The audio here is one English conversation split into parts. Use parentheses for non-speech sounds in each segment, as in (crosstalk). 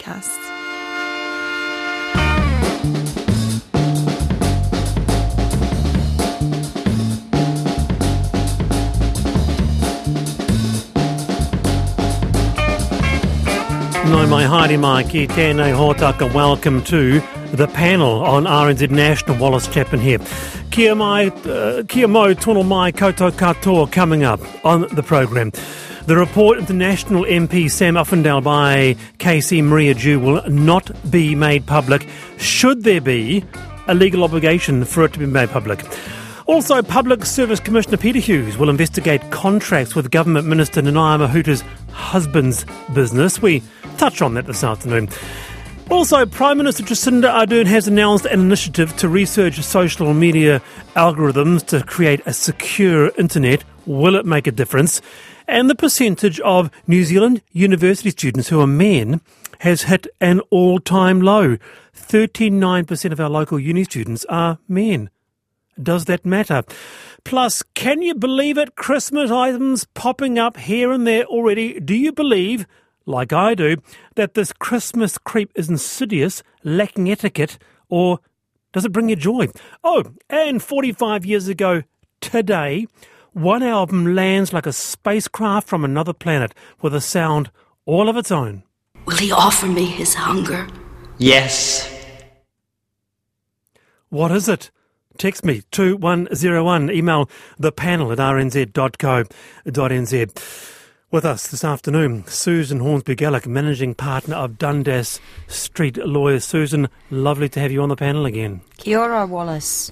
podcasts. No mai haere mai ki tēnei hōtaka. Welcome to the panel on RNZ National. Wallace Chapman here. Kia mai, uh, kia mo tono mai koutou katoa coming up on the program. The report of the National MP Sam Uffindell by KC Maria Dew will not be made public. Should there be a legal obligation for it to be made public? Also, Public Service Commissioner Peter Hughes will investigate contracts with Government Minister Nanaia Mahuta's husband's business. We touch on that this afternoon. Also, Prime Minister Jacinda Ardern has announced an initiative to research social media algorithms to create a secure internet. Will it make a difference? And the percentage of New Zealand university students who are men has hit an all time low. 39% of our local uni students are men. Does that matter? Plus, can you believe it? Christmas items popping up here and there already. Do you believe, like I do, that this Christmas creep is insidious, lacking etiquette, or does it bring you joy? Oh, and 45 years ago today, one album lands like a spacecraft from another planet with a sound all of its own. Will he offer me his hunger? Yes. What is it? Text me 2101. Email the panel at rnz.co.nz. With us this afternoon, Susan Hornsby Geluk, managing partner of Dundas Street Lawyers. Susan, lovely to have you on the panel again. Kia ora, Wallace.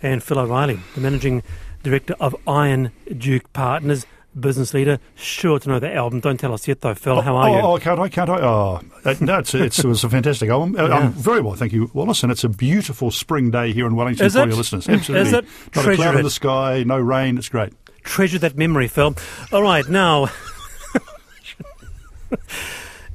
And Phil O'Reilly, the managing director of Iron Duke Partners, business leader. Sure to know that album. Don't tell us yet, though, Phil. How are oh, you? Oh, can't I? Can't I? Oh, uh, no, it's, it's, it was a fantastic album. Uh, Yeah. I'm very well, thank you, Wallace. And it's a beautiful spring day here in Wellington Is for it? your listeners. Absolutely. Is it? Not a cloud it. in the sky, no rain. It's great. Treasure that memory, Phil. All right, now. (laughs)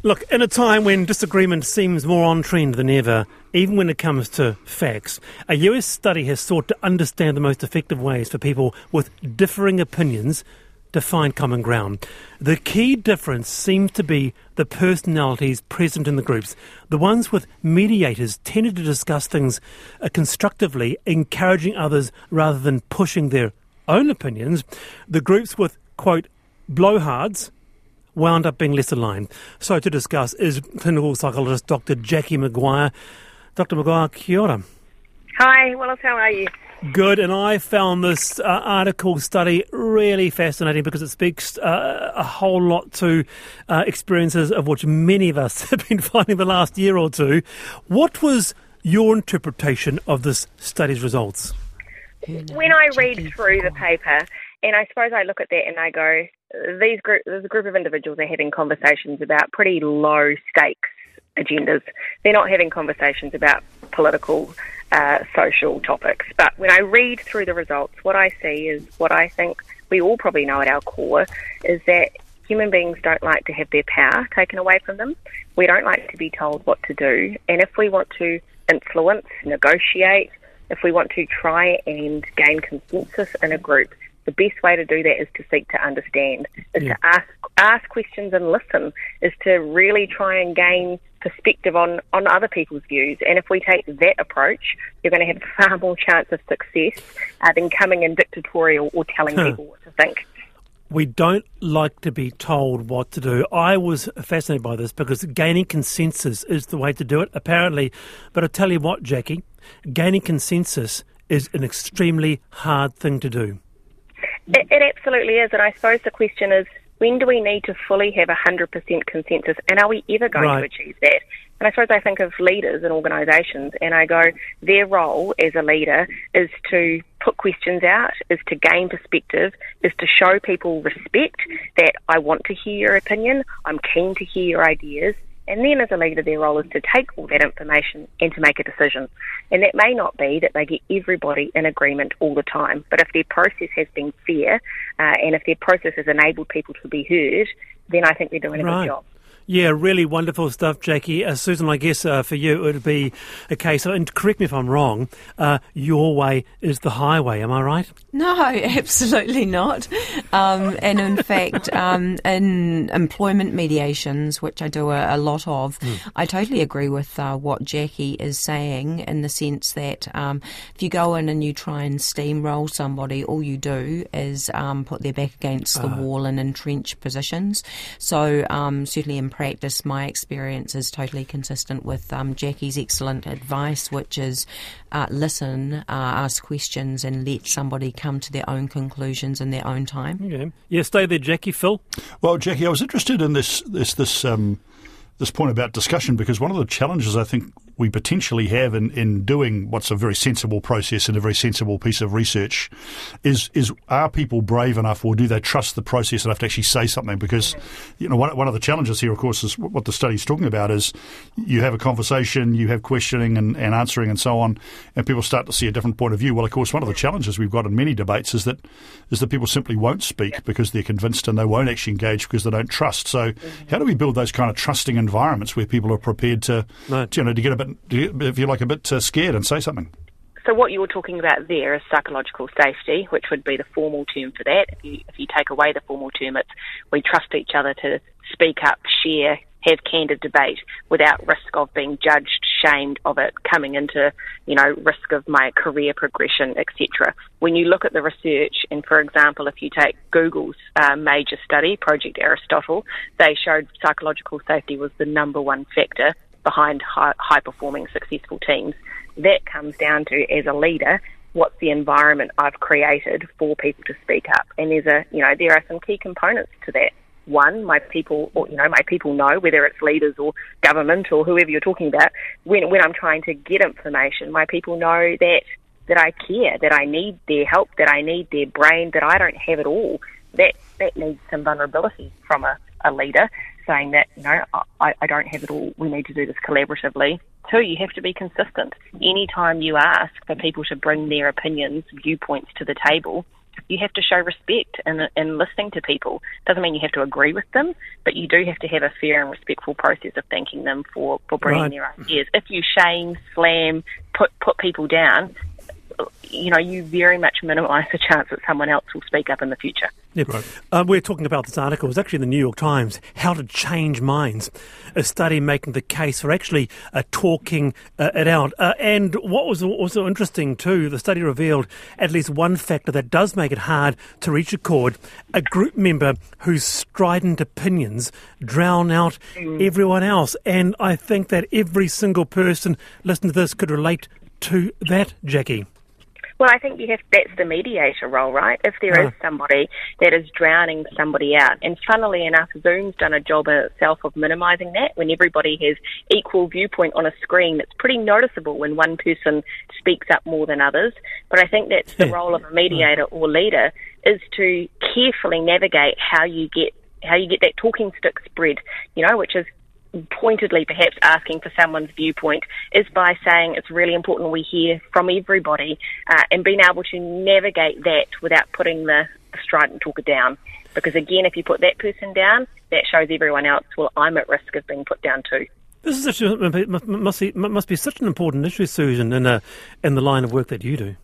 Look, in a time when disagreement seems more on trend than ever, even when it comes to facts, a US study has sought to understand the most effective ways for people with differing opinions to find common ground. The key difference seems to be the personalities present in the groups. The ones with mediators tended to discuss things uh, constructively, encouraging others rather than pushing their own opinions. The groups with, quote, blowhards wound up being less aligned. So to discuss is clinical psychologist Dr. Jacqui Maguire. Dr. Maguire, kia ora. Hi, Wallace, how are you? Good, and I found this uh, article study really fascinating because it speaks uh, a whole lot to uh, experiences of which many of us (laughs) have been finding the last year or two. What was your interpretation of this study's results? When I read through the paper, and I suppose I look at that and I go, these group, there's a group of individuals are having conversations about pretty low stakes agendas. They're not having conversations about political, uh, social topics. But when I read through the results, what I see is what I think we all probably know at our core is that human beings don't like to have their power taken away from them. We don't like to be told what to do. And if we want to influence, negotiate, if we want to try and gain consensus in a group, the best way to do that is to seek to understand, is Yeah. to ask ask questions and listen, is to really try and gain perspective on, on other people's views. And if we take that approach, you're going to have far more chance of success uh, than coming in dictatorial or telling Huh. people what to think. We don't like to be told what to do. I was fascinated by this because gaining consensus is the way to do it, apparently. But I tell you what, Jacqui, gaining consensus is an extremely hard thing to do. It, it absolutely is. And I suppose the question is, when do we need to fully have 100% consensus? And are we ever going Right. to achieve that? And I suppose I think of leaders in organisations and I go, their role as a leader is to put questions out, is to gain perspective, is to show people respect that I want to hear your opinion, I'm keen to hear your ideas. And then as a leader, their role is to take all that information and to make a decision. And that may not be that they get everybody in agreement all the time, but if their process has been fair uh, and if their process has enabled people to be heard, then I think they're doing a Right. good job. Yeah, really wonderful stuff, Jacqui. Uh, Susan, I guess uh, for you it would be a case of, and correct me if I'm wrong, uh, your way is the highway, am I right? No, (laughs) absolutely not. Um, and in fact, um, in employment mediations, which I do a, a lot of, mm. I totally agree with uh, what Jacqui is saying in the sense that um, if you go in and you try and steamroll somebody, all you do is um, put their back against the ah. wall and entrench positions. So um, certainly in practice, my experience is totally consistent with um, Jacqui's excellent advice, which is uh, listen, uh, ask questions, and let somebody come to their own conclusions in their own time. Yeah, yeah stay there, Jacqui. Phil. Well, Jacqui, I was interested in this this this um, this point about discussion because one of the challenges I think we potentially have in, in doing what's a very sensible process and a very sensible piece of research is is are people brave enough or do they trust the process enough to actually say something? Because you know one, one of the challenges here, of course, is what the study is talking about is you have a conversation, you have questioning and, and answering and so on, and people start to see a different point of view. Well, of course, one of the challenges we've got in many debates is that is that people simply won't speak because they're convinced and they won't actually engage because they don't trust. So, mm-hmm. how do we build those kind of trusting environments where people are prepared to, to you know to get a bit if you're like a bit uh, scared and say something. So what you were talking about there is psychological safety, which would be the formal term for that. If you if you take away the formal term, it's we trust each other to speak up, share, have candid debate without risk of being judged, shamed of it, coming into, you know, risk of my career progression, etc. When you look at the research, and for example, if you take Google's uh, major study, Project Aristotle, they showed psychological safety was the number one factor behind high, high performing successful teams. That comes down to, as a leader, what's the environment I've created for people to speak up. And there's a, you know, there are some key components to that. One, my people, or, you know, my people know whether it's leaders or government or whoever you're talking about. When when I'm trying to get information, my people know that that I care, that I need their help, that I need their brain, that I don't have it all. That that needs some vulnerability from a, a leader saying that, you know, I, I don't have it all. We need to do this collaboratively. Two, you have to be consistent. Anytime you ask for people to bring their opinions, viewpoints to the table, you have to show respect in, in listening to people. Doesn't mean you have to agree with them, but you do have to have a fair and respectful process of thanking them for, for bringing right. their ideas. If you shame, slam, put put people down, you know, you very much minimise the (laughs) chance that someone else will speak up in the future. Yep. Right. Uh, we're talking about this article. It's actually in the New York Times, How to Change Minds, a study making the case for actually uh, talking uh, it out. Uh, and what was also interesting too, the study revealed at least one factor that does make it hard to reach a chord, a group member whose strident opinions drown out mm. everyone else. And I think that every single person listening to this could relate to that, Jacqui. Well, I think you have that's the mediator role, right? If there is somebody that is drowning somebody out, and funnily enough, Zoom's done a job itself of minimising that. When everybody has equal viewpoint on a screen, it's pretty noticeable when one person speaks up more than others. But I think that's the role of a mediator or leader is to carefully navigate how you get how you get that talking stick spread, you know, which is pointedly perhaps asking for someone's viewpoint is by saying it's really important we hear from everybody uh, and being able to navigate that without putting the, strident talker down. Because again, if you put that person down, that shows everyone else, well, I'm at risk of being put down too. This is such a, must be must be such an important issue, Susan, in a, in the line of work that you do.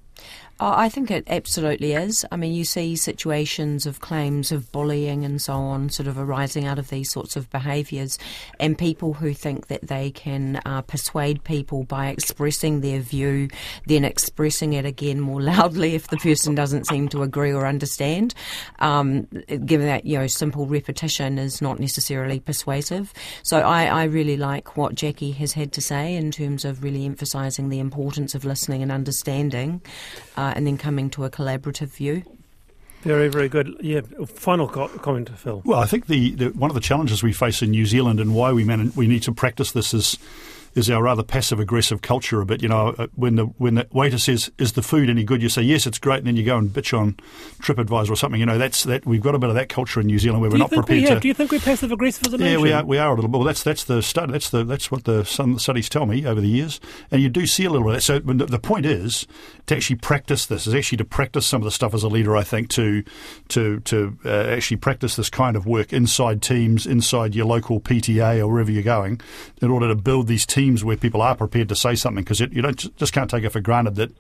I think it absolutely is. I mean, you see situations of claims of bullying and so on sort of arising out of these sorts of behaviours, and people who think that they can uh, persuade people by expressing their view, then expressing it again more (laughs) loudly if the person doesn't seem to agree or understand. Um, given that, you know, simple repetition is not necessarily persuasive. So I, I really like what Jacqui has had to say in terms of really emphasising the importance of listening and understanding. Uh, uh, and then coming to a collaborative view. Very, very good. Yeah. Final co- comment, to Phil. Well, I think the, the, one of the challenges we face in New Zealand and why we man- we need to practice this is is our rather passive aggressive culture a bit. You know, uh, when the when the waiter says, "Is the food any good?" You say, "Yes, it's great," and then you go and bitch on TripAdvisor or something. You know, that's that we've got a bit of that culture in New Zealand where Do we're not prepared we to. Do you think we're passive aggressive as a Yeah, we are. We are a little bit. Well, that's that's the study. That's the that's what the studies tell me over the years, and you do see a little bit. Of that. So the, the point is to actually practice this. Is actually to practice some of the stuff as a leader. I think to to to uh, actually practice this kind of work inside teams, inside your local PTA or wherever you're going, in order to build these teams where people are prepared to say something because you don't just can't take it for granted that,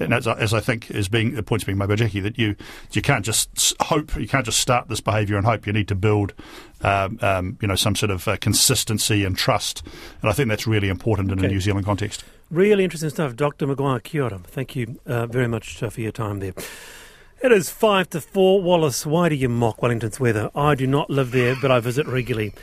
and as, I- as I think is being the points being made by Jacqui that you you can't just hope you can't just start this behaviour and hope. You need to build um, um, you know, some sort of uh, consistency and trust. And I think that's really important in a New Zealand context. Really interesting stuff. Dr. Maguire, kia ora. Thank you uh, very much uh, for your time there. It is five to four. Wallace, why do you mock Wellington's weather? I do not live there, but I visit regularly.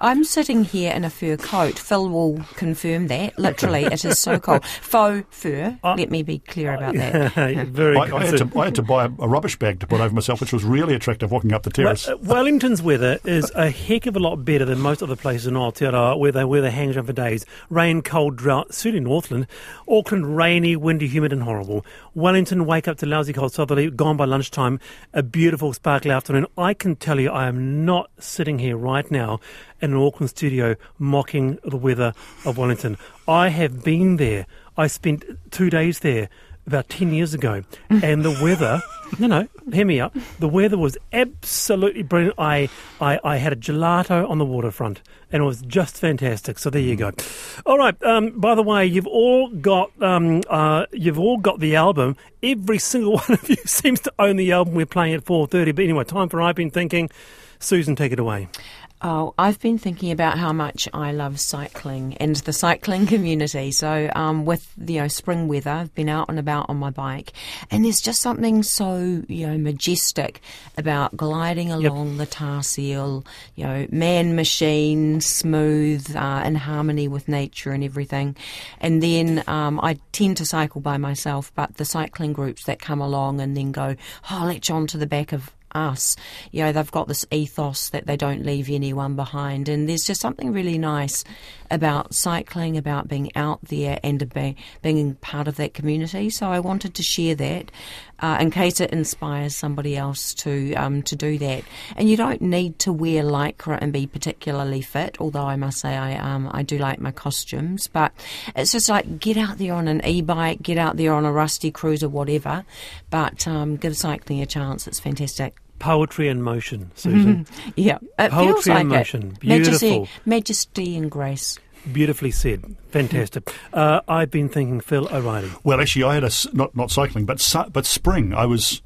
I'm sitting here in a fur coat. Phil will confirm that. Literally, it is so cold. (laughs) Faux fur. Uh, Let me be clear about that. (laughs) Yeah, very I. I, had to, I had to buy a, a rubbish bag to put over myself, which was really attractive walking up the terrace. Well, uh, Wellington's weather is a heck of a lot better than most other places in Aotearoa where they wear the hang jump for days. Rain, cold, drought, certainly Northland. Auckland, rainy, windy, humid and horrible. Wellington, wake up to lousy cold southerly, gone by lunchtime, a beautiful sparkly afternoon. I can tell you I am not sitting here right now in an Auckland studio mocking the weather of Wellington. I have been there. I spent two days there about 10 years ago, (laughs) and the weather, no, no, hear me out. The weather was absolutely brilliant. I, I, I had a gelato on the waterfront, and it was just fantastic. So there you go. All right. Um, by the way, you've all got um, uh, you've all got the album. Every single (laughs) one of you seems to own the album. We're playing at 4:30. But anyway, time for I've been thinking. Susan, take it away. Oh, I've been thinking about how much I love cycling and the cycling (laughs) community. So, um, with you know spring weather, I've been out and about on my bike, and there's just something so you know majestic about gliding along the tar seal. You know, man machine, smooth, uh, in harmony with nature and everything. And then um, I tend to cycle by myself, but the cycling groups that come along and then go, oh, let's on to the back of us. You know, they've got this ethos that they don't leave anyone behind. And there's just something really nice about cycling, about being out there and be, being part of that community. So I wanted to share that uh, in case it inspires somebody else to um, to do that. And you don't need to wear lycra and be particularly fit, although I must say I um, I do like my costumes. But it's just like get out there on an e-bike, get out there on a rusty cruiser, whatever. But um, give cycling a chance. It's fantastic. Poetry in motion, Susan. (laughs) Yeah, it Poetry feels like in motion. Majesty, Beautiful. majesty and grace. Beautifully said. Fantastic. Uh, I've been thinking Phil O'Reilly. Well, actually, I had a not not cycling, but su- but spring. I was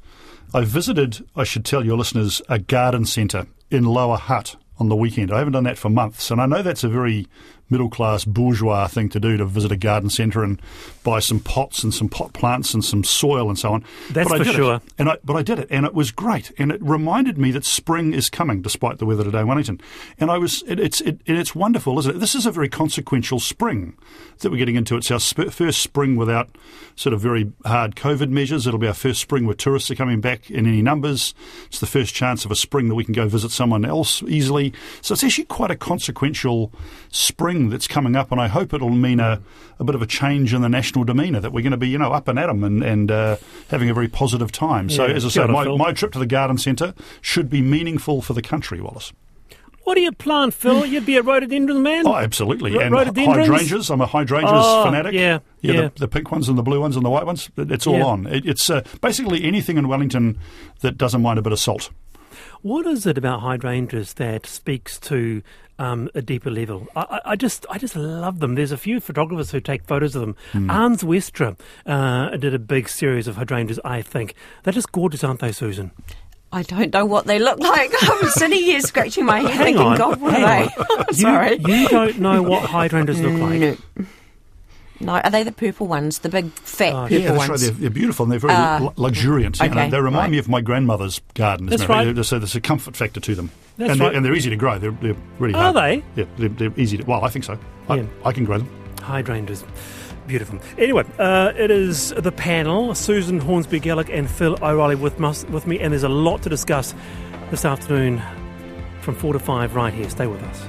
I visited. I should tell your listeners a garden centre in Lower Hutt on the weekend. I haven't done that for months, and I know that's a very middle class bourgeois thing to do to visit a garden centre and buy some pots and some pot plants and some soil and so on. That's but for did it. sure. And I, but I did it, and it was great, and it reminded me that spring is coming, despite the weather today in Wellington. And I was, it, it's, it, and it's wonderful, isn't it? This is a very consequential spring that we're getting into. It's our sp- first spring without sort of very hard COVID measures. It'll be our first spring where tourists are coming back in any numbers. It's the first chance of a spring that we can go visit someone else easily. So it's actually quite a consequential spring that's coming up, and I hope it'll mean a, a bit of a change in the national demeanour that we're going to be, you know, up and at 'em and, and uh, having a very positive time. So, as I said, my, my trip to the garden centre should be meaningful for the country, Wallace. What do you plant, Phil? (laughs) You'd be a rhododendron man? Oh, absolutely. Ro- and hydrangeas. I'm a hydrangeas Oh, fanatic. yeah, yeah. yeah. The, the pink ones and the blue ones and the white ones. It's all Yeah. on. It, it's uh, basically anything in Wellington that doesn't mind a bit of salt. What is it about hydrangeas that speaks to um, a deeper level? I, I- I just, I just love them. There's a few photographers who take photos of them. Hmm. Ans Westra uh, did a big series of hydrangeas. I think they're just gorgeous, aren't they, Susan? I don't know what they look like. (laughs) I'm sitting here scratching my head Hang thinking, on, God, what are they? (laughs) You- Sorry. you, don't know what hydrangeas look like. No. No, are they the purple ones? The big fat Oh, purple Yeah, that's ones? right. They're, they're beautiful and they're very Uh, lu- luxuriant. you know. okay, they remind right. me of my grandmother's garden. That's isn't it? right. There's- So there's a comfort factor to them. That's and, right. they're, and they're easy to grow. They're, they're really Are hard. they? Yeah, they're, they're easy to. Well, I think so. I, Yeah. I can grow them. Hydrangeas. Beautiful. Anyway, uh, it is the panel Susan Hornsby Geluk and Phil O'Reilly with, mus- with me, and there's a lot to discuss this afternoon from 4 to 5 right here. Stay with us.